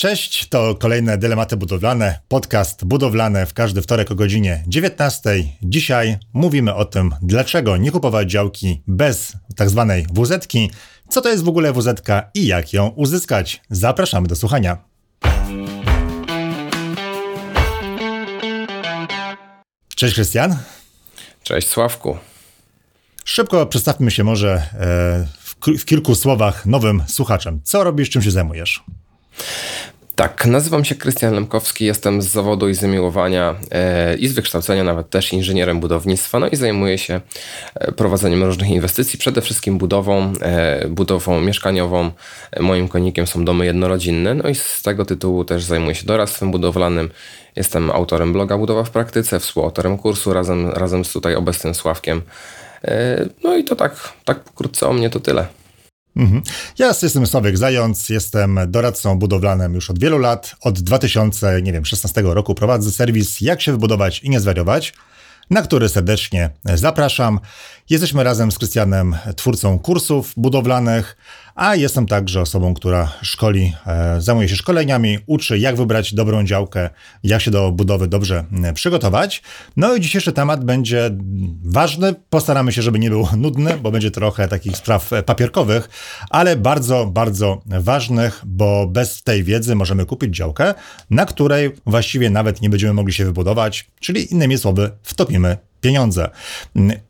Cześć, to kolejne Dylematy Budowlane, podcast budowlane w każdy wtorek o godzinie 19. Dzisiaj mówimy o tym, dlaczego nie kupować działki bez tak zwanej wz co to jest w ogóle wz i jak ją uzyskać. Zapraszamy do słuchania. Cześć Krystian. Cześć Sławku. Szybko przedstawmy się może e, w, w kilku słowach nowym słuchaczem. Co robisz, czym się zajmujesz? Tak, nazywam się Krystian Lemkowski, jestem z zawodu i zamiłowania e, i z wykształcenia nawet też inżynierem budownictwa, no i zajmuję się e, prowadzeniem różnych inwestycji, przede wszystkim budową, e, budową mieszkaniową. Moim konikiem są domy jednorodzinne, no i z tego tytułu też zajmuję się doradztwem budowlanym. Jestem autorem bloga Budowa w praktyce, współautorem kursu razem, razem z tutaj obecnym Sławkiem. E, no i to tak, tak pokrótce o mnie to tyle. Mhm. Ja jestem Sławek Zając, jestem doradcą budowlanym już od wielu lat. Od 2016 roku prowadzę serwis Jak się wybudować i nie zwariować, na który serdecznie zapraszam. Jesteśmy razem z Krystianem twórcą kursów budowlanych, a jestem także osobą, która szkoli, e, zajmuje się szkoleniami, uczy jak wybrać dobrą działkę, jak się do budowy dobrze przygotować. No i dzisiejszy temat będzie ważny. Postaramy się, żeby nie był nudny, bo będzie trochę takich spraw papierkowych, ale bardzo, bardzo ważnych, bo bez tej wiedzy możemy kupić działkę, na której właściwie nawet nie będziemy mogli się wybudować, czyli innymi słowy, wtopimy pieniądze.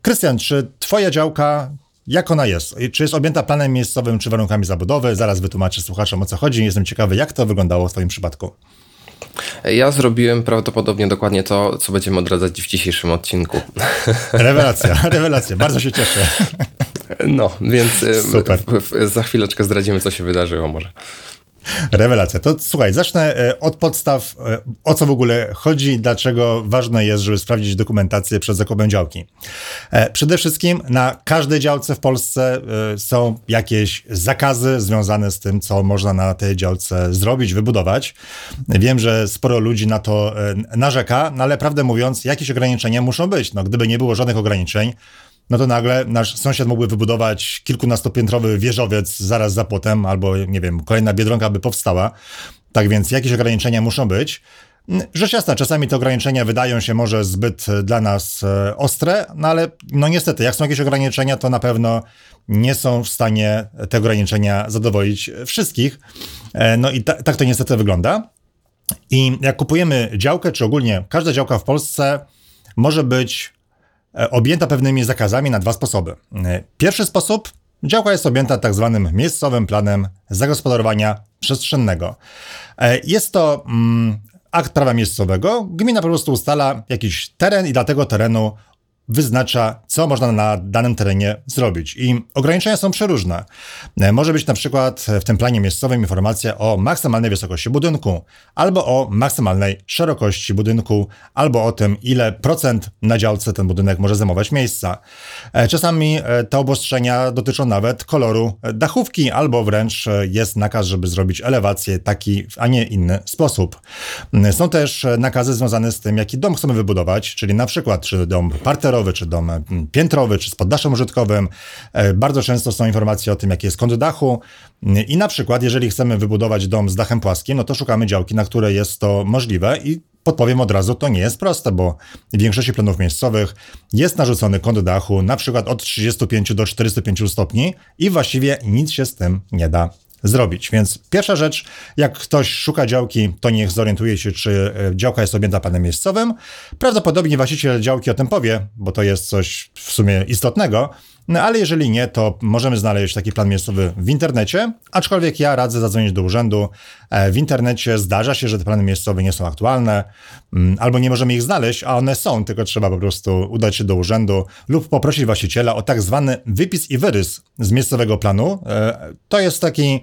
Krystian, czy Twoja działka jak ona jest? Czy jest objęta planem miejscowym, czy warunkami zabudowy? Zaraz wytłumaczę słuchaczom o co chodzi. Jestem ciekawy, jak to wyglądało w Twoim przypadku. Ja zrobiłem prawdopodobnie dokładnie to, co będziemy odradzać w dzisiejszym odcinku. Rewelacja, rewelacja. Bardzo się cieszę. No, więc Super. za chwileczkę zdradzimy, co się wydarzyło może. Rewelacja. To słuchaj, zacznę e, od podstaw, e, o co w ogóle chodzi, dlaczego ważne jest, żeby sprawdzić dokumentację przed zakupem działki. E, przede wszystkim na każdej działce w Polsce są jakieś zakazy związane z tym, co można na tej działce zrobić, wybudować. Wiem, że sporo ludzi na to narzeka, no ale prawdę mówiąc, jakieś ograniczenia muszą być. No, gdyby nie było żadnych ograniczeń, no to nagle nasz sąsiad mógłby wybudować kilkunastopiętrowy wieżowiec zaraz za płotem, albo nie wiem, kolejna biedronka by powstała. Tak więc jakieś ograniczenia muszą być. Rzecz jasna, czasami te ograniczenia wydają się może zbyt dla nas e, ostre, no ale no niestety, jak są jakieś ograniczenia, to na pewno nie są w stanie te ograniczenia zadowolić wszystkich. E, no i ta, tak to niestety wygląda. I jak kupujemy działkę, czy ogólnie każda działka w Polsce może być E, objęta pewnymi zakazami na dwa sposoby. E, pierwszy sposób działka jest objęta tak zwanym miejscowym planem zagospodarowania przestrzennego. E, jest to mm, akt prawa miejscowego. Gmina po prostu ustala jakiś teren i dla tego terenu wyznacza, co można na danym terenie zrobić. I ograniczenia są przeróżne. E, może być na przykład w tym planie miejscowym informacja o maksymalnej wysokości budynku, albo o maksymalnej szerokości budynku, albo o tym, ile procent na działce ten budynek może zajmować miejsca. E, czasami e, te obostrzenia dotyczą nawet koloru dachówki, albo wręcz jest nakaz, żeby zrobić elewację taki, a nie inny sposób. Są też nakazy związane z tym, jaki dom chcemy wybudować, czyli na przykład, czy dom czy dom mm, piętrowy, czy z poddaszem użytkowym. E, bardzo często są informacje o tym, jaki jest kąt dachu. I na przykład, jeżeli chcemy wybudować dom z dachem płaskim, no to szukamy działki, na której jest to możliwe i podpowiem od razu, to nie jest proste, bo w większości planów miejscowych jest narzucony kąt dachu na przykład od 35 do 45 stopni i właściwie nic się z tym nie da zrobić. Więc pierwsza rzecz, jak ktoś szuka działki, to niech zorientuje się, czy e, działka jest objęta planem miejscowym. Prawdopodobnie właściciel działki o tym powie, bo to jest coś w sumie istotnego. No ale jeżeli nie, to możemy znaleźć taki plan miejscowy w internecie, aczkolwiek ja radzę zadzwonić do urzędu. E, w internecie zdarza się, że te plany miejscowe nie są aktualne, mm, albo nie możemy ich znaleźć, a one są, tylko trzeba po prostu udać się do urzędu lub poprosić właściciela o tak zwany wypis i wyrys z miejscowego planu. E, to jest taki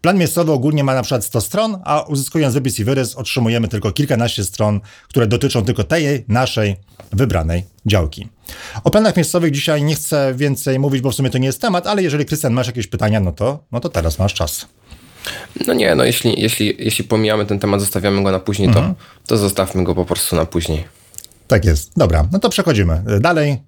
Plan miejscowy ogólnie ma na przykład 100 stron, a uzyskując wypis i wyrys otrzymujemy tylko kilkanaście stron, które dotyczą tylko tej naszej wybranej działki. O planach miejscowych dzisiaj nie chcę więcej mówić, bo w sumie to nie jest temat, ale jeżeli Krystian masz jakieś pytania, no to, no to teraz masz czas. No nie, no jeśli, jeśli, jeśli pomijamy ten temat, zostawiamy go na później, mhm. to, to zostawmy go po prostu na później. Tak jest. Dobra, no to przechodzimy. Dalej,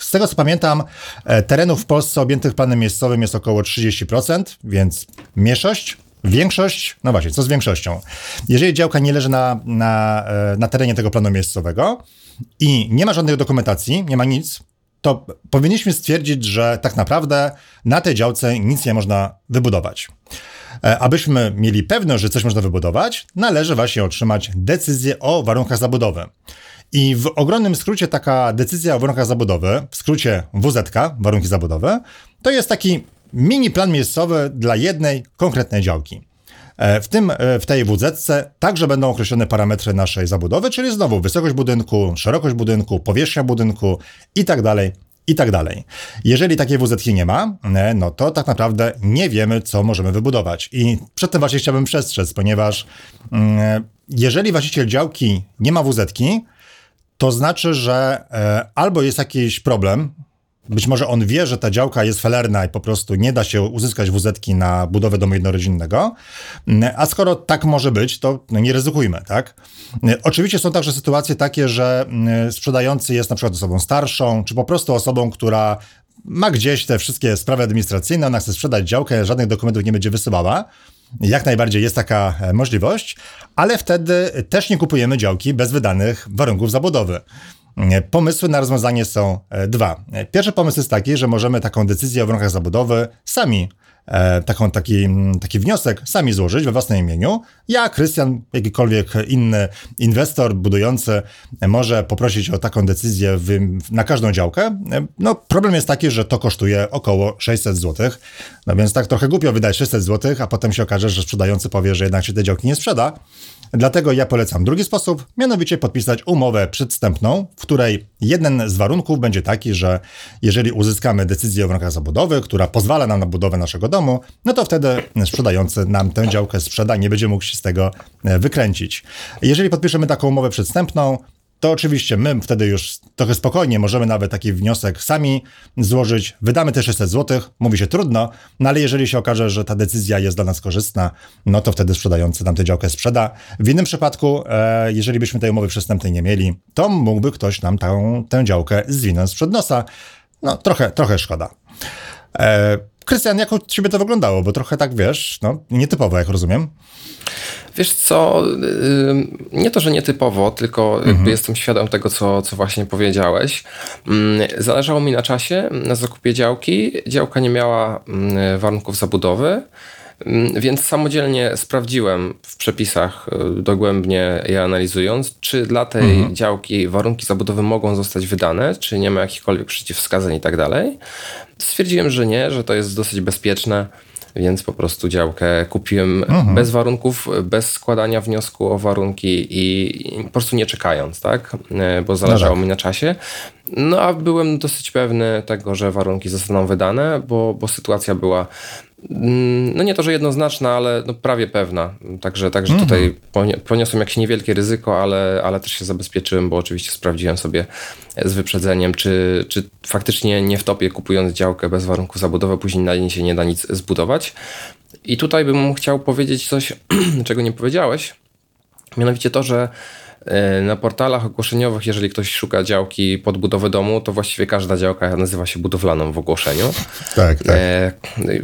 z tego co pamiętam, e, terenów w Polsce objętych planem miejscowym jest około 30%, więc mniejszość. Większość, no właśnie, co z większością? Jeżeli działka nie leży na, na, e, na terenie tego planu miejscowego i nie ma żadnej dokumentacji, nie ma nic, to powinniśmy stwierdzić, że tak naprawdę na tej działce nic nie można wybudować. E, abyśmy mieli pewność, że coś można wybudować, należy właśnie otrzymać decyzję o warunkach zabudowy. I w ogromnym skrócie taka decyzja o warunkach zabudowy, w skrócie WZK, warunki zabudowy, to jest taki mini plan miejscowy dla jednej konkretnej działki. E, w tym, e, w tej WZC także będą określone parametry naszej zabudowy, czyli znowu wysokość budynku, szerokość budynku, powierzchnia budynku i tak dalej, i tak. Jeżeli takiej WZK nie ma, e, no to tak naprawdę nie wiemy, co możemy wybudować. I przed tym właśnie chciałbym przestrzec, ponieważ mm, jeżeli właściciel działki nie ma WZK, to znaczy, że albo jest jakiś problem, być może on wie, że ta działka jest felerna i po prostu nie da się uzyskać wz na budowę domu jednorodzinnego, a skoro tak może być, to no nie ryzykujmy, tak? Oczywiście są także sytuacje takie, że mm, sprzedający jest na przykład osobą starszą, czy po prostu osobą, która ma gdzieś te wszystkie sprawy administracyjne, ona chce sprzedać działkę, żadnych dokumentów nie będzie wysyłała. Jak najbardziej jest taka e, możliwość, ale wtedy też nie kupujemy działki bez wydanych warunków zabudowy. Pomysły na rozwiązanie są e, dwa. Pierwszy pomysł jest taki, że możemy taką decyzję o warunkach zabudowy sami e, taką, taki, taki wniosek sami złożyć we własnym imieniu. Ja, Krystian, jakikolwiek inny inwestor budujący może poprosić o taką decyzję w, na każdą działkę. E, no, problem jest taki, że to kosztuje około 600 zł. No więc tak trochę głupio wydać 600 zł, a potem się okaże, że sprzedający powie, że jednak się tej działki nie sprzeda. Dlatego ja polecam drugi sposób, mianowicie podpisać umowę przedstępną, w której jeden z warunków będzie taki, że jeżeli uzyskamy decyzję o warunkach zabudowy, która pozwala nam na budowę naszego domu, no to wtedy sprzedający nam tę działkę sprzeda, nie będzie mógł się z tego e, wykręcić. Jeżeli podpiszemy taką umowę przedstępną, to oczywiście my wtedy już trochę spokojnie możemy nawet taki wniosek sami złożyć. Wydamy te 600 zł, mówi się trudno, no ale jeżeli się okaże, że ta decyzja jest dla nas korzystna, no to wtedy sprzedający nam tę działkę sprzeda. W innym przypadku, e, jeżeli byśmy tej umowy przestępnej nie mieli, to mógłby ktoś nam tę, tę działkę zwinąć sprzed nosa. No trochę, trochę szkoda. E, Krystian, jak u ciebie to wyglądało? Bo trochę tak, wiesz, no, nietypowo, jak rozumiem. Wiesz co, nie to, że nietypowo, tylko mhm. jestem świadom tego, co, co właśnie powiedziałeś. Mm, zależało mi na czasie, na zakupie działki. Działka nie miała mm, warunków zabudowy. Mm, więc samodzielnie sprawdziłem w przepisach y, dogłębnie je analizując, czy dla tej mhm. działki warunki zabudowy mogą zostać wydane, czy nie ma jakichkolwiek przeciwwskazań i tak dalej. Stwierdziłem, że nie, że to jest dosyć bezpieczne więc po prostu działkę kupiłem mhm. bez warunków, bez składania wniosku o warunki i, po prostu nie czekając, tak? E, bo zależało no tak. mi na czasie. No a byłem dosyć pewny tego, że warunki zostaną wydane, bo, bo sytuacja była no nie to, że jednoznaczna, ale no prawie pewna. Także, także mm -hmm. tutaj poniosłem jakieś niewielkie ryzyko, ale, ale też się zabezpieczyłem, bo oczywiście sprawdziłem sobie z wyprzedzeniem, czy, czy faktycznie nie wtopię kupując działkę bez warunków zabudowy, później na niej się nie da nic zbudować. I tutaj bym chciał powiedzieć coś, czego nie powiedziałeś. Mianowicie to, że na portalach ogłoszeniowych, jeżeli ktoś szuka działki pod budowę domu, to właściwie każda działka nazywa się budowlaną w ogłoszeniu. Tak, tak. E,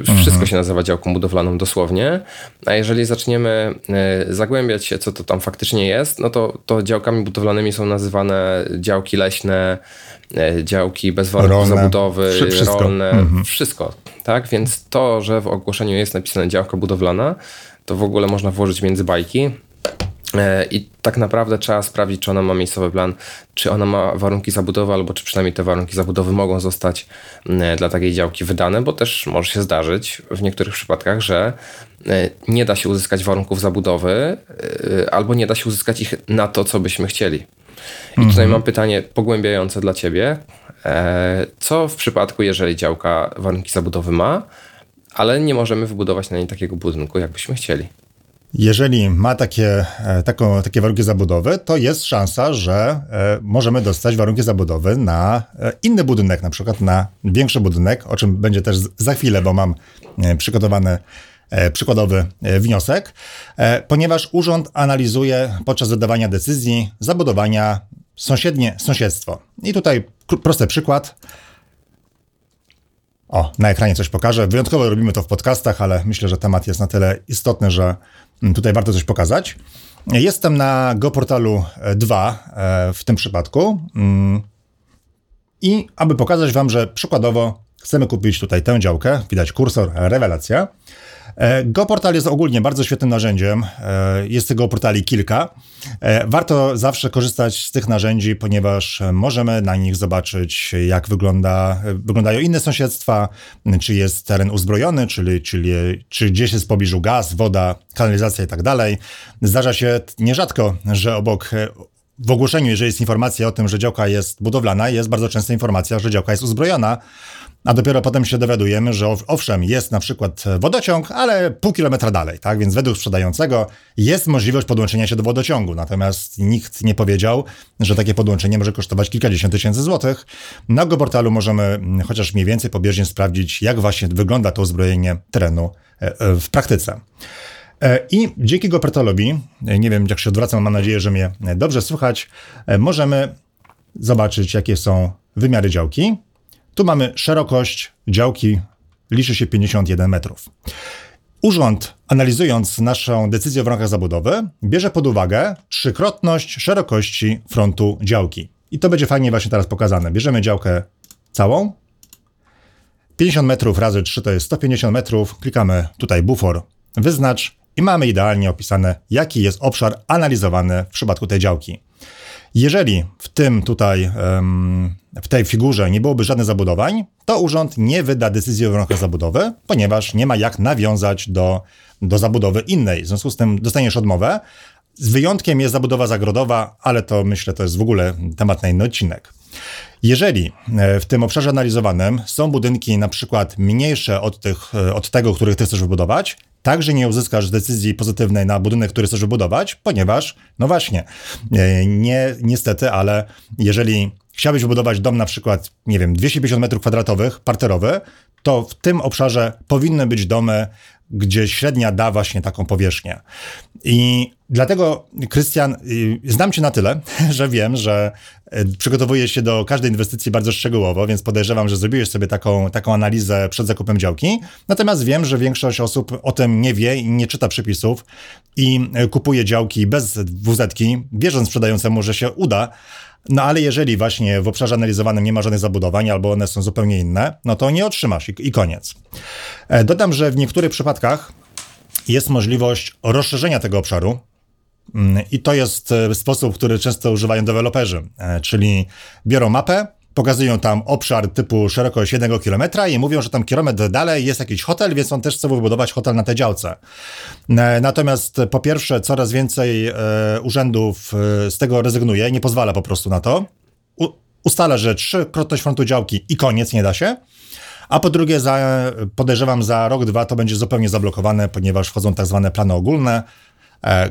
wszystko mhm. się nazywa działką budowlaną dosłownie. A jeżeli zaczniemy e, zagłębiać się, co to tam faktycznie jest, no to, to działkami budowlanymi są nazywane działki leśne, e, działki bez warunków rolne. zabudowy, wszystko. rolne, mhm. wszystko. Tak? Więc to, że w ogłoszeniu jest napisane działka budowlana, to w ogóle można włożyć między bajki. E, I tak naprawdę trzeba sprawdzić, czy ona ma miejscowy plan, czy ona ma warunki zabudowy, albo czy przynajmniej te warunki zabudowy mogą zostać e, dla takiej działki wydane, bo też może się zdarzyć w niektórych przypadkach, że e, nie da się uzyskać warunków zabudowy, albo nie da się uzyskać ich na to, co byśmy chcieli. I mhm. tutaj mam pytanie pogłębiające dla Ciebie. Co w przypadku, jeżeli działka warunki zabudowy ma, ale nie możemy wybudować na niej takiego budynku, jakbyśmy chcieli? Jeżeli ma takie, e, taką, takie warunki zabudowy, to jest szansa, że e, możemy dostać warunki zabudowy na e, inny budynek, na przykład na większy budynek, o czym będzie też za chwilę, bo mam przygotowany przykładowy wniosek, ponieważ urząd analizuje podczas wydawania decyzji zabudowania sąsiednie sąsiedztwo. I tutaj prosty przykład. O, na ekranie coś pokażę. Wyjątkowo robimy to w podcastach, ale myślę, że temat jest na tyle istotny, że tutaj warto coś pokazać. Jestem na GoPortalu 2 e, w tym przypadku. Mm, I aby pokazać Wam, że przykładowo chcemy kupić tutaj tę działkę, widać kursor, rewelacja. E, GoPortal jest ogólnie bardzo świetnym narzędziem. E, jest tego portali kilka. E, warto zawsze korzystać z tych narzędzi, ponieważ możemy na nich zobaczyć, jak wygląda, wyglądają inne sąsiedztwa, czy jest teren uzbrojony, czyli, czyli czy gdzieś jest w pobliżu gaz, woda, kanalizacja i tak dalej. Zdarza się nierzadko, że obok w ogłoszeniu, jeżeli jest informacja o tym, że działka jest budowlana, jest bardzo często informacja, że działka jest uzbrojona, a dopiero potem się dowiadujemy, że owszem, jest na przykład wodociąg, ale pół kilometra dalej, tak? Więc według sprzedającego jest możliwość podłączenia się do wodociągu, natomiast nikt nie powiedział, że takie podłączenie może kosztować kilkadziesiąt tysięcy złotych. Na go portalu możemy mm, chociaż mniej więcej pobieżnie sprawdzić, jak właśnie wygląda to uzbrojenie terenu e, e, w praktyce. E, I dzięki GoPortalowi, nie wiem jak się odwracam, mam nadzieję, że mnie dobrze słychać, możemy zobaczyć, jakie są wymiary działki. Tu mamy szerokość działki, liczy się 51 metrów. Urząd, analizując naszą decyzję w warunkach zabudowy, bierze pod uwagę trzykrotność szerokości frontu działki. I to będzie fajnie właśnie teraz pokazane. Bierzemy działkę całą. 50 metrów razy 3 to jest 150 metrów. Klikamy tutaj bufor, wyznacz i mamy idealnie opisane, jaki jest obszar analizowany w przypadku tej działki. Jeżeli w tym tutaj, w tej figurze nie byłoby żadnych zabudowań, to urząd nie wyda decyzji o warunkach zabudowy, ponieważ nie ma jak nawiązać do, do zabudowy innej. W związku z tym dostaniesz odmowę. Z wyjątkiem jest zabudowa zagrodowa, ale to myślę, to jest w ogóle temat na inny odcinek. Jeżeli e, w tym obszarze analizowanym są budynki na przykład mniejsze od, tych, e, od tego, których ty chcesz wybudować, także nie uzyskasz decyzji pozytywnej na budynek, który chcesz wybudować, ponieważ, no właśnie, e, nie, niestety, ale jeżeli chciałbyś wybudować dom na przykład, nie wiem, 250 metrów kwadratowych, parterowy, to w tym obszarze powinny być domy gdzie średnia da właśnie taką powierzchnię. I dlatego, Krystian, y, znam cię na tyle, że wiem, że y, przygotowujesz się do każdej inwestycji bardzo szczegółowo, więc podejrzewam, że zrobiłeś sobie taką, taką analizę przed zakupem działki. Natomiast wiem, że większość osób o tym nie wie i nie czyta przepisów i y, kupuje działki bez wz wierząc sprzedającemu, że się uda, no ale jeżeli właśnie w obszarze analizowanym nie ma żadnych zabudowań albo one są zupełnie inne, no to nie otrzymasz i, i koniec. E, dodam, że w niektórych przypadkach jest możliwość rozszerzenia tego obszaru, mm, i to jest e, sposób, który często używają deweloperzy, e, czyli biorą mapę, pokazują tam obszar typu szerokość 1 km i mówią, że tam kilometr dalej jest jakiś hotel, więc on też chce wybudować hotel na tej działce. E, natomiast po pierwsze, coraz więcej e, urzędów e, z tego rezygnuje, nie pozwala po prostu na to. Ustala, że trzykrotność frontu działki i koniec, nie da się. A po drugie, za, podejrzewam, za rok, dwa to będzie zupełnie zablokowane, ponieważ wchodzą tak zwane plany ogólne, E,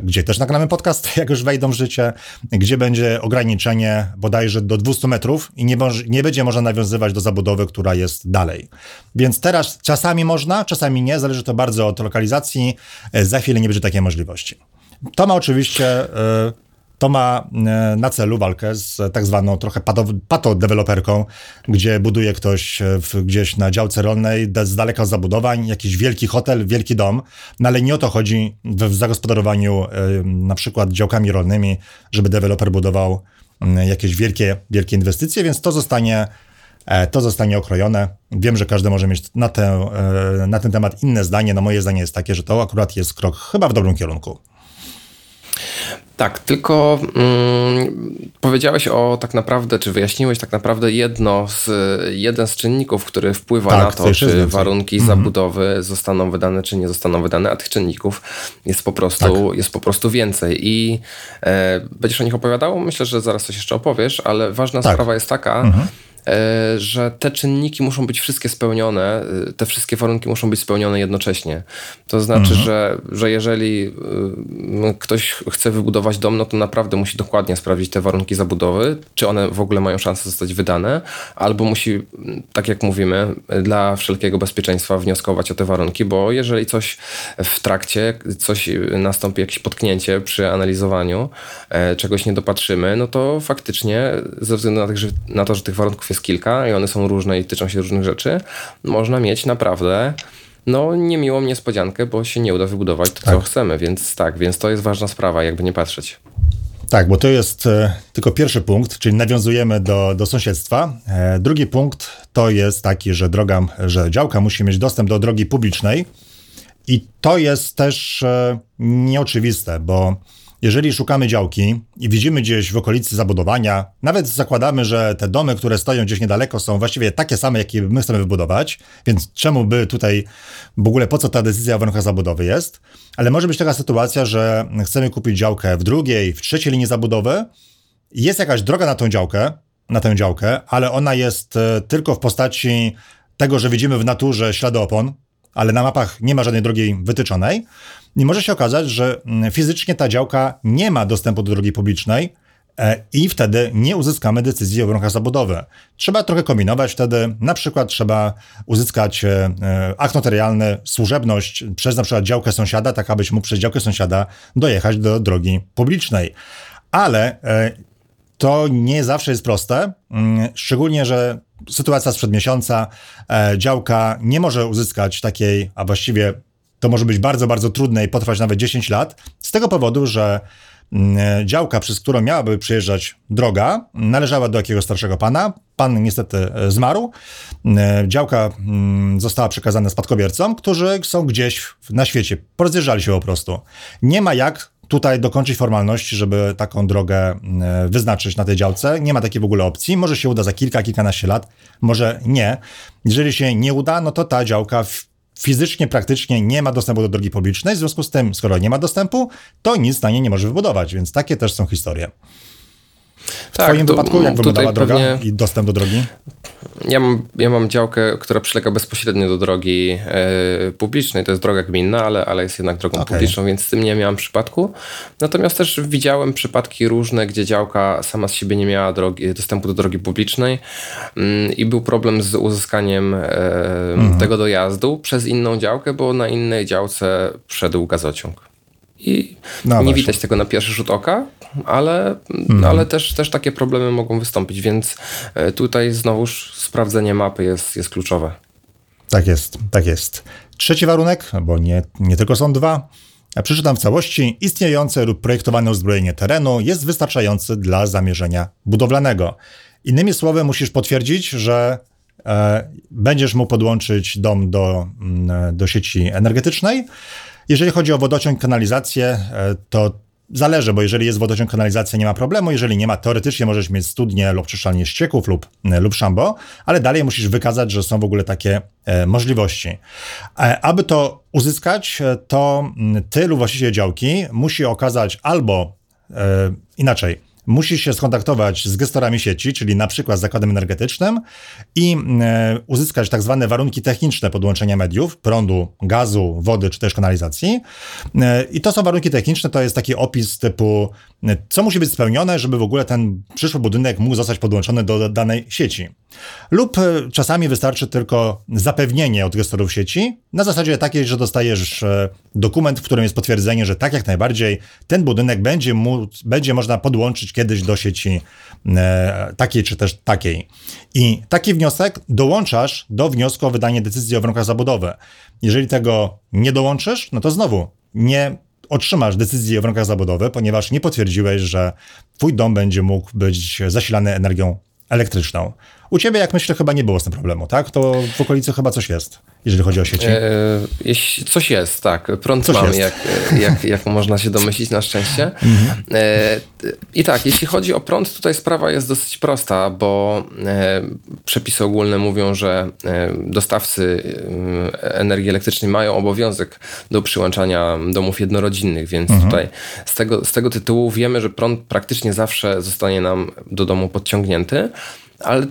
gdzie też nagramy podcast, jak już wejdą w życie, gdzie będzie ograniczenie bodajże do 200 metrów i nie, nie będzie można nawiązywać do zabudowy, która jest dalej. Więc teraz czasami można, czasami nie, zależy to bardzo od lokalizacji, e, za chwilę nie będzie takiej możliwości. To ma oczywiście y, to ma e, na celu walkę z tak zwaną trochę pato-deweloperką, gdzie buduje ktoś e, w, gdzieś na działce rolnej z daleka zabudowań jakiś wielki hotel, wielki dom, no ale nie o to chodzi w zagospodarowaniu e, na przykład działkami rolnymi, żeby deweloper budował jakieś wielkie, wielkie inwestycje, więc to zostanie to zostanie okrojone. Wiem, że każdy może mieć na, te, na ten temat inne zdanie. No moje zdanie jest takie, że to akurat jest krok chyba w dobrym kierunku. Tak, tylko mm, powiedziałeś o tak naprawdę, czy wyjaśniłeś tak naprawdę jedno z, jeden z czynników, który wpływa tak, na to, czy warunki mm -hmm. zabudowy zostaną wydane, czy nie zostaną wydane, a tych czynników jest po prostu, tak. jest po prostu więcej. I e, będziesz o nich opowiadał? Myślę, że zaraz coś jeszcze opowiesz, ale ważna tak. sprawa jest taka, mm -hmm że te czynniki muszą być wszystkie spełnione, e, te wszystkie warunki muszą być spełnione jednocześnie. To znaczy, mhm. że, że jeżeli e, ktoś chce wybudować dom, no to naprawdę musi dokładnie sprawdzić te warunki zabudowy, czy one w ogóle mają szansę zostać wydane, albo musi, tak jak mówimy, dla wszelkiego bezpieczeństwa wnioskować o te warunki, bo jeżeli coś w trakcie, coś nastąpi, jakieś potknięcie przy analizowaniu, czegoś nie dopatrzymy, no to faktycznie ze względu na to, że, na to, że tych warunków jest jest kilka i one są różne i tyczą się różnych rzeczy, można mieć naprawdę no niemiłą niespodziankę, bo się nie uda wybudować to, tak. co chcemy, więc tak, więc to jest ważna sprawa, jakby nie patrzeć. Tak, bo to jest e, tylko pierwszy punkt, czyli nawiązujemy do, do sąsiedztwa. E, drugi punkt to jest taki, że droga, że działka musi mieć dostęp do drogi publicznej i to jest też e, nieoczywiste, bo jeżeli szukamy działki i widzimy gdzieś w okolicy zabudowania, nawet zakładamy, że te domy, które stoją gdzieś niedaleko, są właściwie takie same, jakie my chcemy wybudować, więc czemu by tutaj w ogóle po co ta decyzja o warunkach zabudowy jest? Ale może być taka sytuacja, że chcemy kupić działkę w drugiej, w trzeciej linii zabudowy, jest jakaś droga na tą działkę, na tę działkę, ale ona jest e, tylko w postaci tego, że widzimy w naturze ślady opon, ale na mapach nie ma żadnej drogi wytyczonej. I może się okazać, że mm, fizycznie ta działka nie ma dostępu do drogi publicznej, e, i wtedy nie uzyskamy decyzji o warunkach zabudowy. Trzeba trochę kombinować wtedy, na przykład trzeba uzyskać e, e, akt notarialny, służebność przez na przykład działkę sąsiada, tak abyś mógł przez działkę sąsiada dojechać do drogi publicznej. Ale to nie zawsze jest proste, mm, szczególnie, że sytuacja sprzed miesiąca, działka nie może uzyskać takiej, a właściwie to może być bardzo, bardzo trudne i potrwać nawet 10 lat, z tego powodu, że mm, działka, przez którą miałaby przejeżdżać droga, należała do jakiegoś starszego pana. Pan niestety e, zmarł. E, działka mm, została przekazana spadkobiercom, którzy są gdzieś na świecie. Porozjeżdżali się po prostu. Nie ma jak tutaj dokończyć formalności, żeby taką drogę mm, wyznaczyć na tej działce. Nie ma takiej w ogóle opcji. Może się uda za kilka, kilkanaście lat, może nie. Jeżeli się nie uda, no to ta działka fizycznie, praktycznie nie ma dostępu do drogi publicznej, w związku z tym, skoro nie ma dostępu, to nic na niej nie może wybudować, więc takie też są historie. W tak, Twoim to, wypadku jak wyglądała droga i dostęp do drogi? Ja mam, ja mam działkę, która przylega bezpośrednio do drogi e, publicznej. To jest droga gminna, ale, ale jest jednak drogą okay. publiczną, więc z tym nie miałem przypadku. Natomiast też widziałem przypadki różne, gdzie działka sama z siebie nie miała drogi, dostępu do drogi publicznej mm, i był problem z uzyskaniem mhm. tego dojazdu przez inną działkę, bo na innej działce wszedł gazociąg. I no nie widać tego na pierwszy rzut oka, ale, mhm. ale też, też takie problemy mogą wystąpić, więc e, tutaj znowuż sprawdzenie mapy jest, jest kluczowe. Tak jest, tak jest. Trzeci warunek, bo nie, nie tylko są dwa. Przeczytam w całości. Istniejące lub projektowane uzbrojenie terenu jest wystarczające dla zamierzenia budowlanego. Innymi słowy, musisz potwierdzić, że e, będziesz mógł podłączyć dom do, mm, do sieci energetycznej. Jeżeli chodzi o wodociąg, kanalizację, e, to Zależy, bo jeżeli jest wodociąg, kanalizacja, nie ma problemu. Jeżeli nie ma, teoretycznie możesz mieć studnię lub czyszczalnię ścieków lub, e, lub szambo, ale dalej musisz wykazać, że są w ogóle takie e, możliwości. Aby to uzyskać, to ty lub właściciel działki musi okazać albo inaczej, musi się skontaktować z gestorami sieci, czyli na przykład z zakładem energetycznym i e, uzyskać tak zwane warunki techniczne podłączenia mediów, prądu, gazu, wody czy też kanalizacji. E, I to są warunki techniczne, to jest taki opis typu, e, co musi być spełnione, żeby w ogóle ten przyszły budynek mógł zostać podłączony do danej sieci. Lub czasami wystarczy tylko zapewnienie od gestorów sieci, na zasadzie takiej, że dostajesz dokument, w którym jest potwierdzenie, że tak jak najbardziej ten budynek będzie, będzie można podłączyć kiedyś do sieci e, takiej czy też takiej. I taki wniosek dołączasz do wniosku o wydanie decyzji o warunkach zabudowy. Jeżeli tego nie dołączysz, no to znowu nie otrzymasz decyzji o warunkach zabudowy, ponieważ nie potwierdziłeś, że twój dom będzie mógł być zasilany energią elektryczną. U ciebie, jak myślę, chyba nie było z tym problemu, tak? To w okolicy chyba coś jest, jeżeli chodzi o sieci. E, coś jest, tak. Prąd coś mamy, jak, jak, jak można się domyślić, na szczęście. Mhm. E, I tak, jeśli chodzi o prąd, tutaj sprawa jest dosyć prosta, bo e, przepisy ogólne mówią, że e, dostawcy e, energii elektrycznej mają obowiązek do przyłączania domów jednorodzinnych, więc mhm. tutaj z tego, z tego tytułu wiemy, że prąd praktycznie zawsze zostanie nam do domu podciągnięty ale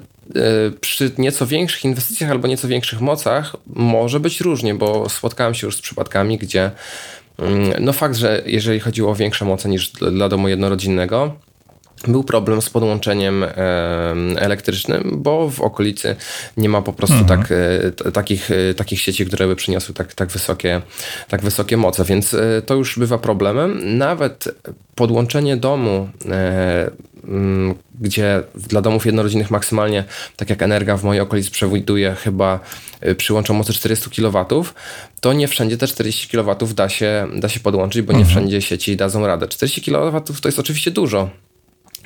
przy nieco większych inwestycjach albo nieco większych mocach może być różnie, bo spotkałem się już z przypadkami, gdzie mm, no fakt, że jeżeli chodziło o większe moce niż dla domu jednorodzinnego, był problem z podłączeniem elektrycznym, bo w okolicy nie ma po prostu mhm. tak, e, takich, e, takich sieci, które by przyniosły tak, tak, wysokie, tak wysokie moce, więc e, to już bywa problemem. Nawet podłączenie domu, gdzie dla domów jednorodzinnych maksymalnie, tak jak Energa w mojej okolicy przewiduje chyba przyłączą mocy 400 kW, to nie wszędzie te 40 kW da się, da się podłączyć, bo nie mhm. wszędzie sieci dadzą radę. 40 kW to jest oczywiście dużo,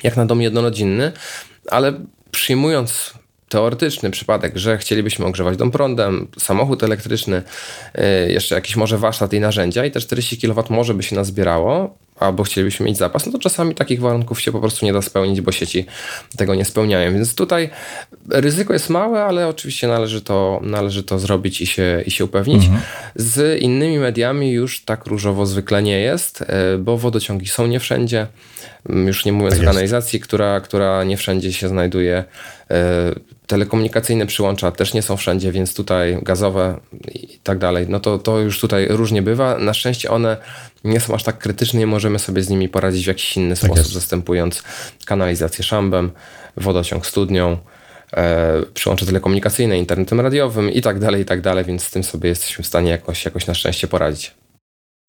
jak na dom jednorodzinny, ale przyjmując teoretyczny przypadek, że chcielibyśmy ogrzewać dom prądem, samochód elektryczny, yy, jeszcze jakiś może warsztat i narzędzia i te 40 kW może by się nazbierało, albo chcielibyśmy mieć zapas, no to czasami takich warunków się po prostu nie da spełnić, bo sieci tego nie spełniają. Więc tutaj ryzyko jest małe, ale oczywiście należy to, należy to zrobić i się, i się upewnić. Mhm. Z innymi mediami już tak różowo zwykle nie jest, yy, bo wodociągi są nie wszędzie. Mm, już nie mówiąc tak o kanalizacji, która, która nie wszędzie się znajduje. Telekomunikacyjne przyłącza też nie są wszędzie, więc tutaj gazowe i tak dalej. No to, to już tutaj różnie bywa. Na szczęście one nie są aż tak krytyczne i możemy sobie z nimi poradzić w jakiś inny tak sposób, jest. zastępując kanalizację szambem, wodociąg studnią, e, przyłącze telekomunikacyjne, internetem radiowym i tak dalej, i tak dalej, więc z tym sobie jesteśmy w stanie jakoś, jakoś na szczęście poradzić.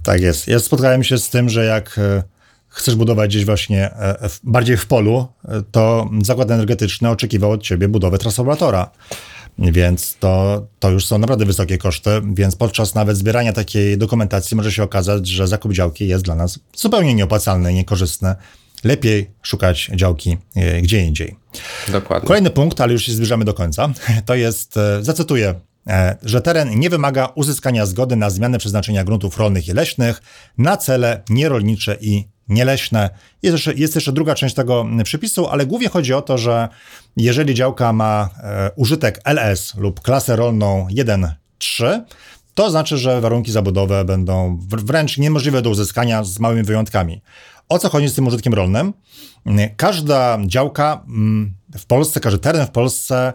Tak jest. Ja spotkałem się z tym, że jak e, chcesz budować gdzieś właśnie e, bardziej w polu, e, to zakład energetyczny oczekiwał od ciebie budowy transformatora. Więc to, to już są naprawdę wysokie koszty, więc podczas nawet zbierania takiej dokumentacji może się okazać, że zakup działki jest dla nas zupełnie nieopłacalny, niekorzystny. Lepiej szukać działki e, gdzie indziej. Dokładnie. Kolejny punkt, ale już się zbliżamy do końca, to jest, zacytuję że teren nie wymaga uzyskania zgody na zmianę przeznaczenia gruntów rolnych i leśnych na cele nierolnicze i nieleśne. Jest jeszcze, jest jeszcze druga część tego przepisu, ale głównie chodzi o to, że jeżeli działka ma e, użytek LS lub klasę rolną 1.3, to znaczy, że warunki zabudowe będą wręcz niemożliwe do uzyskania z małymi wyjątkami. O co chodzi z tym użytkiem rolnym? Każda działka mm, w Polsce, każdy teren w Polsce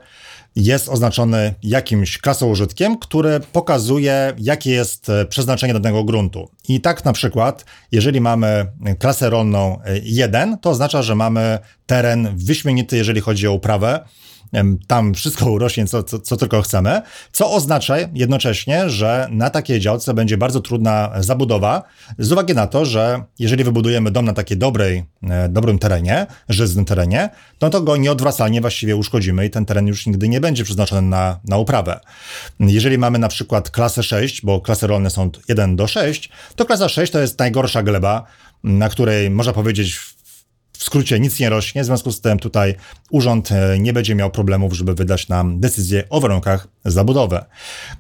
jest oznaczony jakimś klasą użytkiem, który pokazuje, jakie jest e, przeznaczenie danego gruntu. I tak na przykład, jeżeli mamy klasę rolną 1, e, to oznacza, że mamy teren wyśmienity, jeżeli chodzi o uprawę, tam wszystko urośnie, co, co, co, tylko chcemy, co oznacza jednocześnie, że na takiej działce będzie bardzo trudna zabudowa, z uwagi na to, że jeżeli wybudujemy dom na takiej dobrej, e, dobrym terenie, żyznym terenie, no to go nieodwracalnie właściwie uszkodzimy i ten teren już nigdy nie będzie przeznaczony na, na uprawę. Jeżeli mamy na przykład klasę 6, bo klasy rolne są 1 do 6, to klasa 6 to jest najgorsza gleba, na której można powiedzieć w skrócie nic nie rośnie, w związku z tym tutaj urząd e, nie będzie miał problemów, żeby wydać nam decyzję o warunkach zabudowy.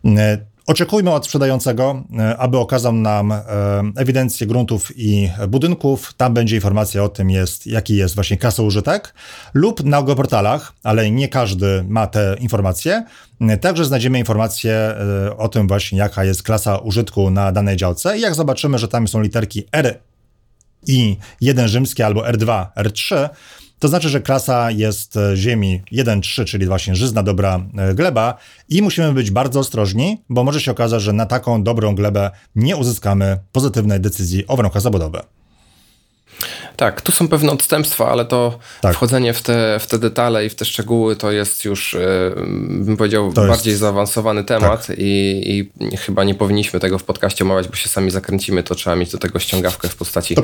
E, oczekujmy od sprzedającego, e, aby okazał nam ewidencję gruntów i budynków. Tam będzie informacja o tym, jest, jaki jest właśnie użytek, lub na geoportalach, ale nie każdy ma te informacje. Także znajdziemy informację o tym właśnie, jaka jest klasa użytku na danej działce i jak zobaczymy, że tam są literki R i 1 rzymskie albo R2, R3, to znaczy, że klasa jest e, ziemi 1-3, czyli właśnie żyzna, dobra e, gleba i musimy być bardzo ostrożni, bo może się okazać, że na taką dobrą glebę nie uzyskamy pozytywnej decyzji o warunkach zabudowy. Tak, tu są pewne odstępstwa, ale to tak. wchodzenie w te, w te detale i w te szczegóły to jest już, e, bym powiedział, to bardziej jest... zaawansowany temat tak. i, i, chyba nie powinniśmy tego w podcaście omawiać, bo się sami zakręcimy, to trzeba mieć do tego ściągawkę w postaci,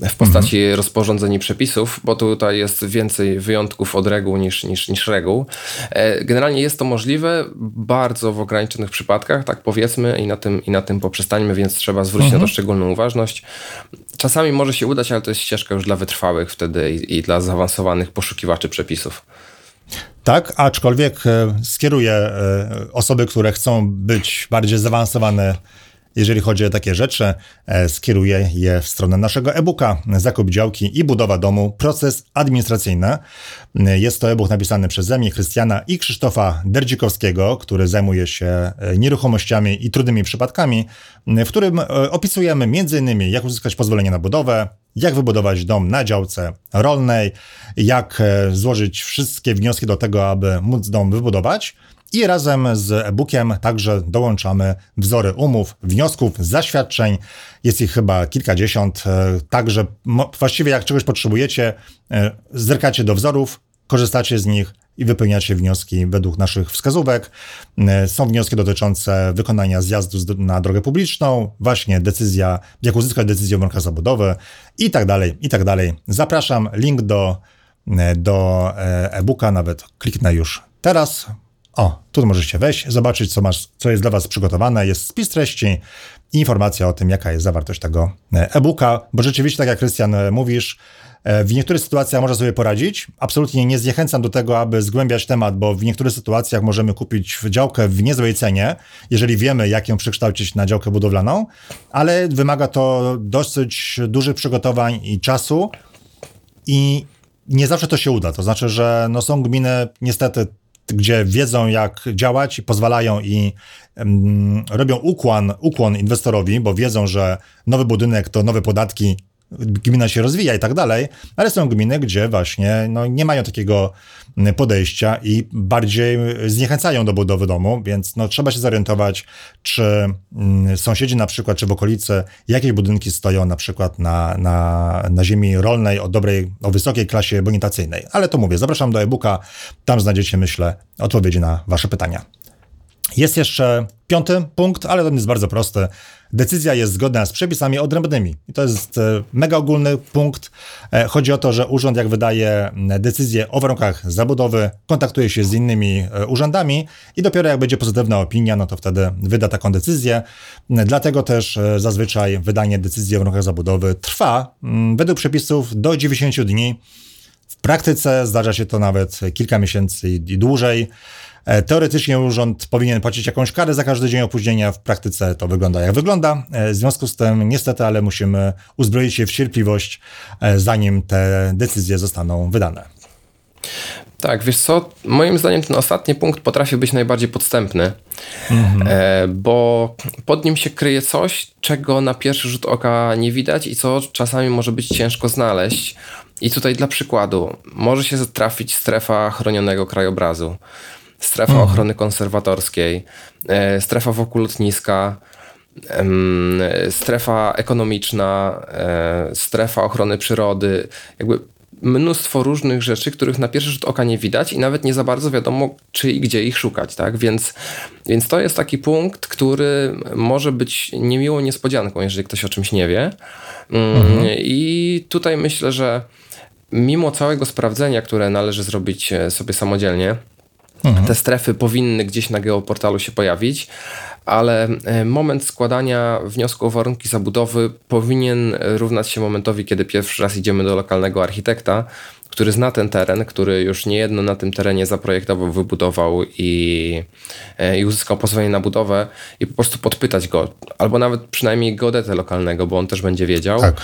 w postaci mhm. rozporządzeń i przepisów, bo tutaj jest więcej wyjątków od reguł niż, niż, niż reguł. E, generalnie jest to możliwe bardzo w ograniczonych przypadkach, tak powiedzmy i na tym, i na tym poprzestańmy, więc trzeba zwrócić mhm. na to mhm. szczególną uważność. Czasami może się udać, ale to jest ścieżka już dla wytrwałych wtedy i, i dla zaawansowanych poszukiwaczy przepisów. Tak, aczkolwiek e, skieruję e, osoby, które chcą być bardziej zaawansowane jeżeli chodzi o takie rzeczy, e, skieruję je w stronę naszego e-booka Zakup działki i budowa domu. Proces administracyjny. Jest to e-book napisany przeze mnie, Krystiana i Krzysztofa Derdzikowskiego, który zajmuje się e, nieruchomościami i trudnymi przypadkami, w którym e, opisujemy m.in. jak uzyskać pozwolenie na budowę, jak wybudować dom na działce rolnej, jak złożyć wszystkie wnioski do tego, aby móc dom wybudować I razem z e-bookiem także dołączamy wzory umów, wniosków, zaświadczeń. Jest ich chyba kilkadziesiąt. E, także właściwie jak czegoś potrzebujecie, e, zerkacie do wzorów, korzystacie z nich i wypełniacie wnioski według naszych wskazówek. E, są wnioski dotyczące wykonania zjazdu na drogę publiczną, właśnie decyzja, jak uzyskać decyzję o warunkach zabudowy i tak dalej, i tak dalej. Zapraszam, link do, do e-booka, nawet kliknę już teraz. O, tu możecie wejść, zobaczyć, co, masz, co jest dla Was przygotowane. Jest spis treści i informacja o tym, jaka jest zawartość tego e, e-booka, bo rzeczywiście, tak jak Krystian e, mówisz, e, w niektórych sytuacjach można sobie poradzić. Absolutnie nie zniechęcam do tego, aby zgłębiać temat, bo w niektórych sytuacjach możemy kupić działkę w niezłej cenie, jeżeli wiemy, jak ją przekształcić na działkę budowlaną, ale wymaga to dosyć dużych przygotowań i czasu i nie zawsze to się uda. To znaczy, że no są gminy, niestety gdzie wiedzą, jak działać i pozwalają i robią ukłon, ukłon inwestorowi, bo wiedzą, że nowy budynek to nowe podatki, gmina się rozwija i tak dalej, ale są gminy, gdzie właśnie no, nie mają takiego podejścia i bardziej zniechęcają do budowy domu, więc no, trzeba się zorientować, czy mm, sąsiedzi na przykład, czy w okolicy jakieś budynki stoją na przykład na, na, na ziemi rolnej o dobrej, o wysokiej klasie bonitacyjnej. Ale to mówię, zapraszam do e-booka, tam znajdziecie, myślę, odpowiedzi na wasze pytania. Jest jeszcze piąty punkt, ale on jest bardzo prosty. Decyzja jest zgodna z przepisami odrębnymi. I to jest e, mega ogólny punkt. E, chodzi o to, że urząd, jak wydaje decyzję o warunkach zabudowy, kontaktuje się z innymi e, urzędami i dopiero jak będzie pozytywna opinia, no to wtedy wyda taką decyzję. Dlatego też zazwyczaj wydanie decyzji o warunkach zabudowy trwa według przepisów do 90 dni. W praktyce zdarza się to nawet kilka miesięcy i dłużej. E, teoretycznie urząd powinien płacić jakąś karę za każdy dzień opóźnienia, w praktyce to wygląda jak wygląda. E, w związku z tym niestety, ale musimy uzbroić się w cierpliwość, e, zanim te decyzje zostaną wydane. Tak, wiesz co, moim zdaniem ten ostatni punkt potrafi być najbardziej podstępny, mhm. bo pod nim się kryje coś, czego na pierwszy rzut oka nie widać i co czasami może być ciężko znaleźć. I tutaj dla przykładu, może się trafić strefa chronionego krajobrazu strefa mhm. ochrony konserwatorskiej, e, strefa wokół lotniska, strefa ekonomiczna, e, strefa ochrony przyrody, jakby mnóstwo różnych rzeczy, których na pierwszy rzut oka nie widać i nawet nie za bardzo wiadomo, czy i gdzie ich szukać, tak? Więc, więc to jest taki punkt, który może być niemiłą niespodzianką, jeżeli ktoś o czymś nie wie. Mm, mhm. I tutaj myślę, że mimo całego sprawdzenia, które należy zrobić e, sobie samodzielnie, Mhm. Te strefy powinny gdzieś na geoportalu się pojawić, ale e, moment składania wniosku o warunki zabudowy powinien równać się momentowi, kiedy pierwszy raz idziemy do lokalnego architekta, który zna ten teren, który już niejedno na tym terenie zaprojektował, wybudował i, e, i uzyskał pozwolenie na budowę i po prostu podpytać go, albo nawet przynajmniej geodetę lokalnego, bo on też będzie wiedział, tak.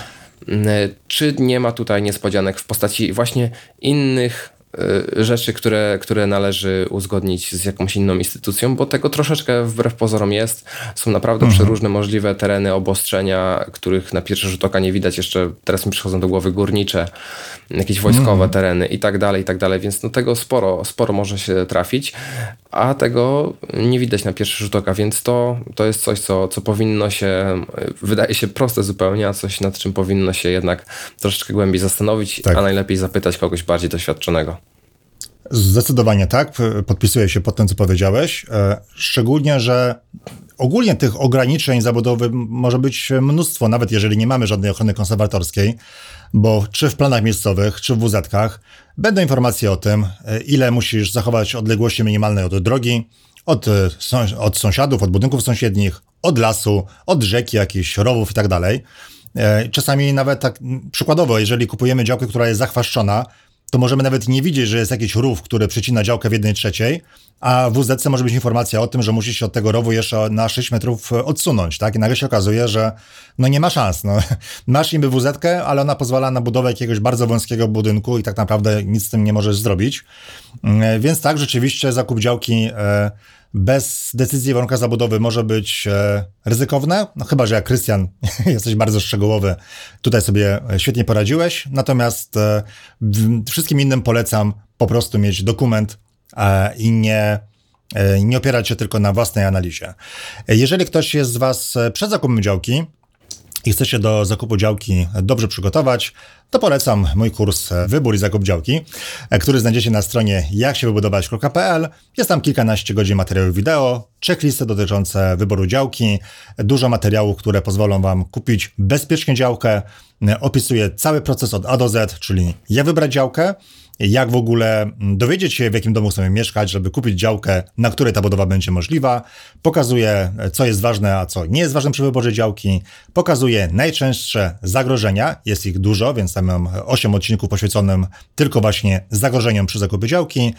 czy nie ma tutaj niespodzianek w postaci właśnie innych rzeczy, które, które należy uzgodnić z jakąś inną instytucją, bo tego troszeczkę wbrew pozorom jest. Są naprawdę mhm. przeróżne możliwe tereny obostrzenia, których na pierwszy rzut oka nie widać. Jeszcze teraz mi przychodzą do głowy górnicze, jakieś wojskowe mhm. tereny i tak dalej, i tak dalej, więc no tego sporo, sporo może się trafić, a tego nie widać na pierwszy rzut oka, więc to, to jest coś, co, co powinno się, wydaje się proste zupełnie, a coś nad czym powinno się jednak troszeczkę głębiej zastanowić, tak. a najlepiej zapytać kogoś bardziej doświadczonego. Zdecydowanie tak, podpisuję się pod tym, co powiedziałeś. E, szczególnie, że ogólnie tych ograniczeń zabudowy może być mnóstwo, nawet jeżeli nie mamy żadnej ochrony konserwatorskiej, bo czy w planach miejscowych, czy w WZ-kach będą informacje o tym, e, ile musisz zachować odległości minimalnej od drogi, od, e, od sąsiadów, od budynków sąsiednich, od lasu, od rzeki, jakichś rowów i tak dalej. Czasami nawet tak przykładowo, jeżeli kupujemy działkę, która jest zachwaszczona, to możemy nawet nie widzieć, że jest jakiś rów, który przecina działkę w jednej trzeciej, a w WZC może być informacja o tym, że musi się od tego rowu jeszcze na 6 metrów odsunąć, tak? I nagle się okazuje, że no nie ma szans. No. Masz niby WZ, ale ona pozwala na budowę jakiegoś bardzo wąskiego budynku i tak naprawdę nic z tym nie możesz zrobić. Mm, więc tak, rzeczywiście zakup działki e, bez decyzji warunka zabudowy może być e, ryzykowne, no chyba, że jak Krystian jesteś bardzo szczegółowy, tutaj sobie świetnie poradziłeś, natomiast e, wszystkim innym polecam po prostu mieć dokument e, i nie nie opierać się tylko na własnej analizie. Jeżeli ktoś jest z Was przed zakupem działki, i chcecie do zakupu działki dobrze przygotować, to polecam mój kurs Wybór i Zakup Działki, który znajdziecie na stronie jaksiewybudować.pl. Jest tam kilkanaście godzin materiałów wideo, checklisty dotyczące wyboru działki, dużo materiałów, które pozwolą Wam kupić bezpiecznie działkę. Opisuję cały proces od A do Z, czyli jak wybrać działkę, jak w ogóle dowiedzieć się, w jakim domu chcemy mieszkać, żeby kupić działkę, na której ta budowa będzie możliwa. Pokazuje, co jest ważne, a co nie jest ważne przy wyborze działki. Pokazuje najczęstsze zagrożenia, jest ich dużo, więc tam mam 8 odcinków poświęconym tylko właśnie zagrożeniom przy zakupie działki.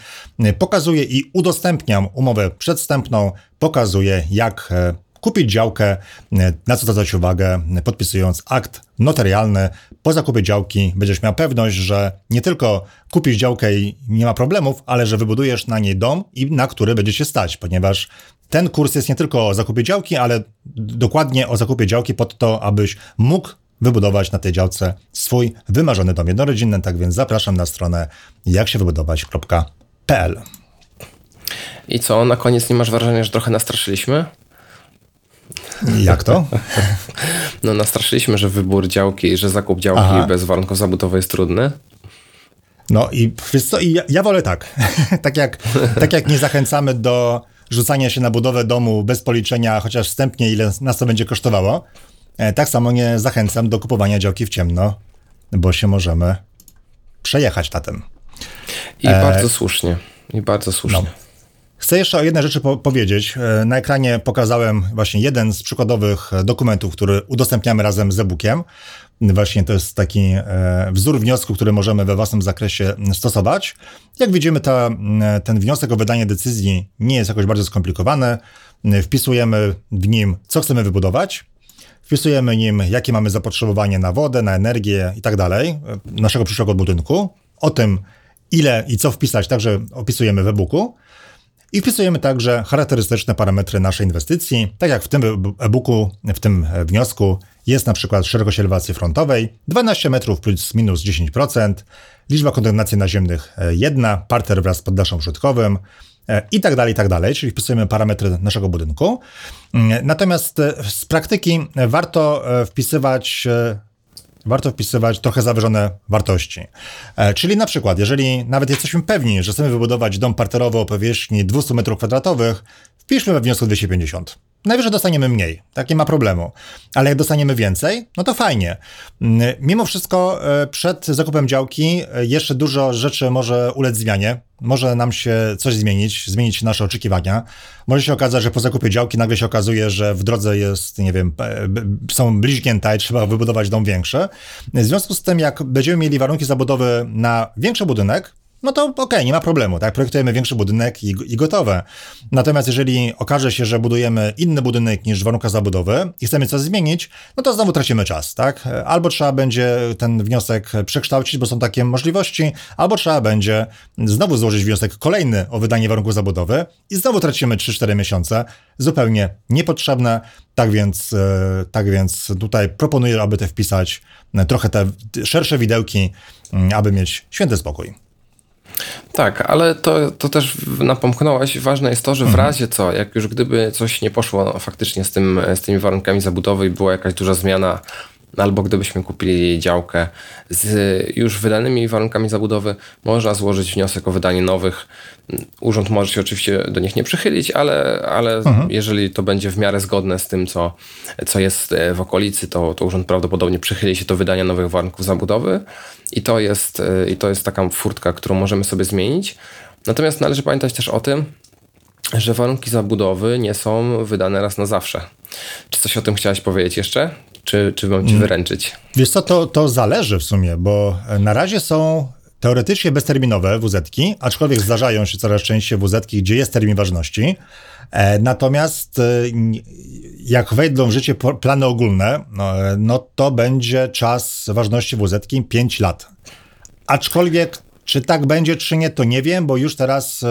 Pokazuje i udostępniam umowę przedstępną, pokazuje jak e, kupić działkę, na co zwracać uwagę, podpisując akt notarialny. Po zakupie działki będziesz miał pewność, że nie tylko kupisz działkę i nie ma problemów, ale że wybudujesz na niej dom i na który będzie się stać, ponieważ ten kurs jest nie tylko o zakupie działki, ale dokładnie o zakupie działki pod to, abyś mógł wybudować na tej działce swój wymarzony dom jednorodzinny. Tak więc zapraszam na stronę jaksiewybudować.pl. I co, na koniec nie masz wrażenia, że trochę nastraszyliśmy? Jak to? No nastraszyliśmy, że wybór działki, że zakup działki Aha. bez warunków zabudowy jest trudny. No i wiesz co, i ja, ja wolę tak. tak, jak, tak jak nie zachęcamy do rzucania się na budowę domu bez policzenia, chociaż wstępnie, ile nas to będzie kosztowało, e, tak samo nie zachęcam do kupowania działki w ciemno, bo się możemy przejechać na tym. I e... bardzo słusznie. I bardzo słusznie. No. Chcę jeszcze o jednej rzeczy po powiedzieć. E, na ekranie pokazałem właśnie jeden z przykładowych dokumentów, który udostępniamy razem z e-bookiem. Właśnie to jest taki e, wzór wniosku, który możemy we własnym zakresie stosować. Jak widzimy, ta, ten wniosek o wydanie decyzji nie jest jakoś bardzo skomplikowany. Wpisujemy w nim, co chcemy wybudować. Wpisujemy nim, jakie mamy zapotrzebowanie na wodę, na energię i tak dalej, e, naszego przyszłego budynku. O tym, ile i co wpisać, także opisujemy w e-booku. I wpisujemy także charakterystyczne parametry naszej inwestycji, tak jak w tym e-booku, w tym wniosku jest na przykład szerokość elewacji frontowej 12 metrów plus minus 10%, liczba kondygnacji naziemnych 1, e, parter wraz z poddaszem użytkowym e, i tak dalej, i tak dalej, czyli wpisujemy parametry naszego budynku. Mm, natomiast e, z praktyki warto wpisywać warto wpisywać trochę zawyżone wartości. E, czyli na przykład, jeżeli nawet jesteśmy pewni, że chcemy wybudować dom parterowy o powierzchni 200 m2, wpiszmy we wniosku 250. Najwyżej dostaniemy mniej, tak nie ma problemu. Ale jak dostaniemy więcej, no to fajnie. Mm, mimo wszystko e, przed zakupem działki e, jeszcze dużo rzeczy może ulec zmianie. Może nam się coś zmienić, zmienić nasze oczekiwania. Może się okazać, że po zakupie działki nagle się okazuje, że w drodze jest, nie wiem, e, są bliźnięta i trzeba wybudować dom większy. W związku z tym, jak będziemy mieli warunki zabudowy na większy budynek, no to okej, okay, nie ma problemu, tak? Projektujemy większy budynek i, i gotowe. Natomiast jeżeli okaże się, że budujemy inny budynek niż warunka zabudowy i chcemy coś zmienić, no to znowu tracimy czas, tak? Albo trzeba będzie ten wniosek przekształcić, bo są takie możliwości, albo trzeba będzie znowu złożyć wniosek kolejny o wydanie warunku zabudowy i znowu tracimy 3-4 miesiące, zupełnie niepotrzebne. Tak więc, e, tak więc tutaj proponuję, aby te wpisać trochę te szersze widełki, mm, aby mieć święty spokój. Tak, ale to, to też napomknąłeś. Ważne jest to, że w mhm. razie co, jak już gdyby coś nie poszło no, faktycznie z, tym, z tymi warunkami zabudowy i była jakaś duża zmiana albo gdybyśmy kupili działkę z już wydanymi warunkami zabudowy, można złożyć wniosek o wydanie nowych. Urząd może się oczywiście do nich nie przychylić, ale, ale mhm. jeżeli to będzie w miarę zgodne z tym, co, co jest e, w okolicy, to, to urząd prawdopodobnie przychyli się do wydania nowych warunków zabudowy i to jest, e, i to jest taka furtka, którą możemy sobie zmienić. Natomiast należy pamiętać też o tym, że warunki zabudowy nie są wydane raz na zawsze. Czy coś o tym chciałeś powiedzieć jeszcze? Czy, czy mam ci mm. wyręczyć? Wiesz co, to, to zależy w sumie, bo na razie są teoretycznie bezterminowe wz aczkolwiek zdarzają się coraz częściej wz gdzie jest termin ważności. E, natomiast e, jak wejdą w życie plany ogólne, no, e, no to będzie czas ważności wz 5 lat. Aczkolwiek, czy tak będzie, czy nie, to nie wiem, bo już teraz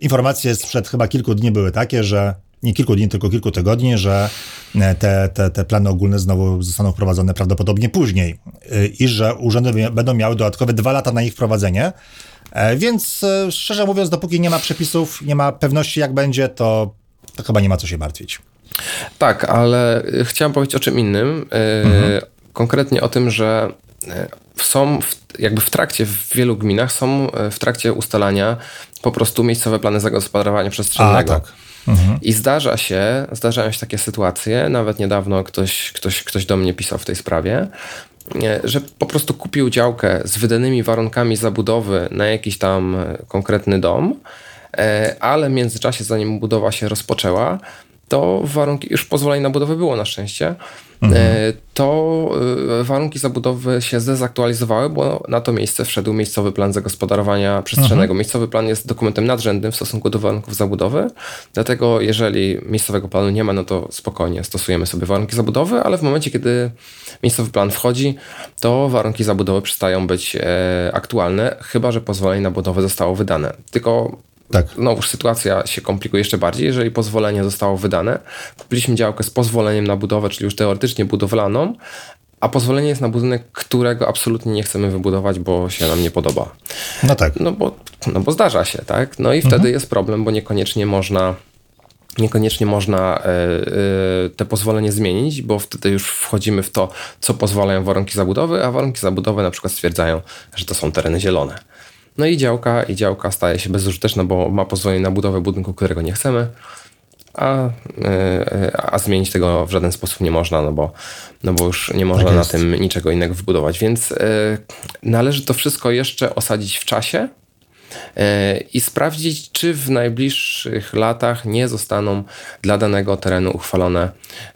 informacje sprzed chyba kilku dni były takie, że nie kilku dni, tylko kilku tygodni, że e, te, te, te plany ogólne znowu zostaną wprowadzone prawdopodobnie później e, i że urzędy będą miały dodatkowe dwa lata na ich wprowadzenie. E, więc szczerze mówiąc, dopóki nie ma przepisów, nie ma pewności jak będzie, to, to chyba nie ma co się martwić. Tak, ale chciałem powiedzieć o czym innym. Mhm. Konkretnie o tym, że są w, jakby w trakcie, w wielu gminach są w trakcie ustalania po prostu miejscowe plany zagospodarowania przestrzennego. A, tak. Mhm. I zdarza się, zdarzają się takie sytuacje, nawet niedawno ktoś, ktoś, ktoś do mnie pisał w tej sprawie, że po prostu kupił działkę z wydanymi warunkami zabudowy na jakiś tam konkretny dom, e, ale w międzyczasie, zanim budowa się rozpoczęła, to warunki, już pozwolenie na budowę było na szczęście, mhm. E, to e, warunki zabudowy się zdezaktualizowały, bo na to miejsce wszedł miejscowy plan zagospodarowania przestrzennego. Mhm. Miejscowy plan jest dokumentem nadrzędnym w stosunku do warunków zabudowy, dlatego jeżeli miejscowego planu nie ma, no to spokojnie stosujemy sobie warunki zabudowy, ale w momencie, kiedy miejscowy plan wchodzi, to warunki zabudowy przestają być e, aktualne, chyba że pozwolenie na budowę zostało wydane. Tylko tak. Znowuż sytuacja się komplikuje jeszcze bardziej, jeżeli pozwolenie zostało wydane. Kupiliśmy działkę z pozwoleniem na budowę, czyli już teoretycznie budowlaną, a pozwolenie jest na budynek, którego absolutnie nie chcemy wybudować, bo się nam nie podoba. No tak. No bo, no bo zdarza się, tak? No i wtedy mhm. jest problem, bo niekoniecznie można niekoniecznie można e, e, te pozwolenie zmienić, bo wtedy już wchodzimy w to, co pozwalają warunki zabudowy, a warunki zabudowy na przykład stwierdzają, że to są tereny zielone. No i działka, i działka staje się bezużyteczna, bo ma pozwolenie na budowę budynku, którego nie chcemy, a, e, a zmienić tego w żaden sposób nie można, no bo, no bo już nie można tak na tym niczego innego wybudować. Więc y, należy to wszystko jeszcze osadzić w czasie, E, i sprawdzić, czy w najbliższych latach nie zostaną dla danego terenu uchwalone,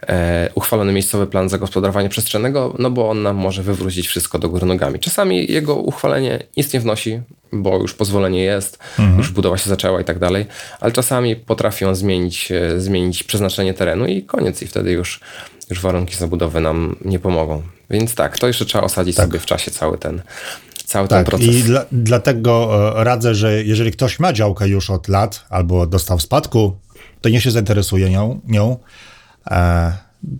e, uchwalony miejscowy plan zagospodarowania przestrzennego, no bo on nam może wywrócić wszystko do góry nogami. Czasami jego uchwalenie nic nie wnosi, bo już pozwolenie jest, mhm. już budowa się zaczęła i tak dalej, ale czasami potrafią zmienić, e, zmienić przeznaczenie terenu i koniec, i wtedy już, już warunki zabudowy nam nie pomogą. Więc tak, to jeszcze trzeba osadzić tak. sobie w czasie cały ten, cały tak, ten proces. I dla, dlatego e, radzę, że jeżeli ktoś ma działkę już od lat albo dostał w spadku, to nie się zainteresuje nią. nią. E,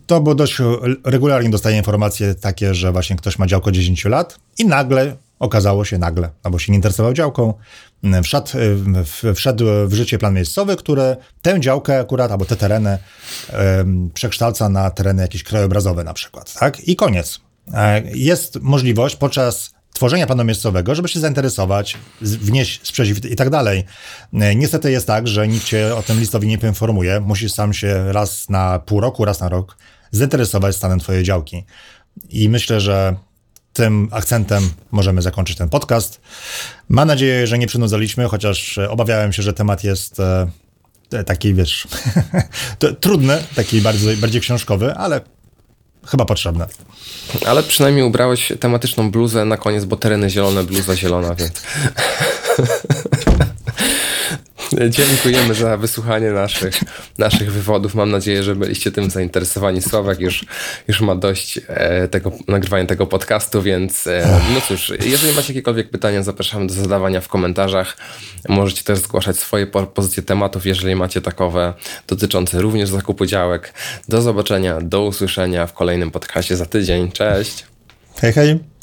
to bo dość regularnie dostaję informacje takie, że właśnie ktoś ma działkę 10 lat i nagle okazało się nagle, albo się nie interesował działką, wszedł, e, wszedł w życie plan miejscowy, który tę działkę akurat, albo te tereny przekształca na tereny jakieś krajobrazowe na przykład, tak? I koniec. Jest możliwość podczas tworzenia planu miejscowego, żeby się zainteresować, wnieść sprzeciw i tak dalej. E, niestety jest tak, że nikt cię o tym listowi nie poinformuje. Musisz sam się raz na pół roku, raz na rok zainteresować stanem twojej działki. I myślę, że tym akcentem możemy zakończyć ten podcast. Mam nadzieję, że nie przynudzaliśmy, chociaż obawiałem się, że temat jest e, taki, wiesz, trudny, taki bardziej, bardziej książkowy, ale chyba potrzebne. Ale przynajmniej ubrałeś tematyczną bluzę na koniec, bo tereny zielone, bluza zielona, więc... Dziękujemy za wysłuchanie naszych, naszych wywodów. Mam nadzieję, że byliście tym zainteresowani. Sławek już, już ma dość e, tego, nagrywania tego podcastu, więc e, no cóż, jeżeli macie jakiekolwiek pytania, zapraszamy do zadawania w komentarzach. Możecie też zgłaszać swoje propozycje tematów, jeżeli macie takowe, dotyczące również zakupu działek. Do zobaczenia, do usłyszenia w kolejnym podcaście za tydzień. Cześć! Hej, hej!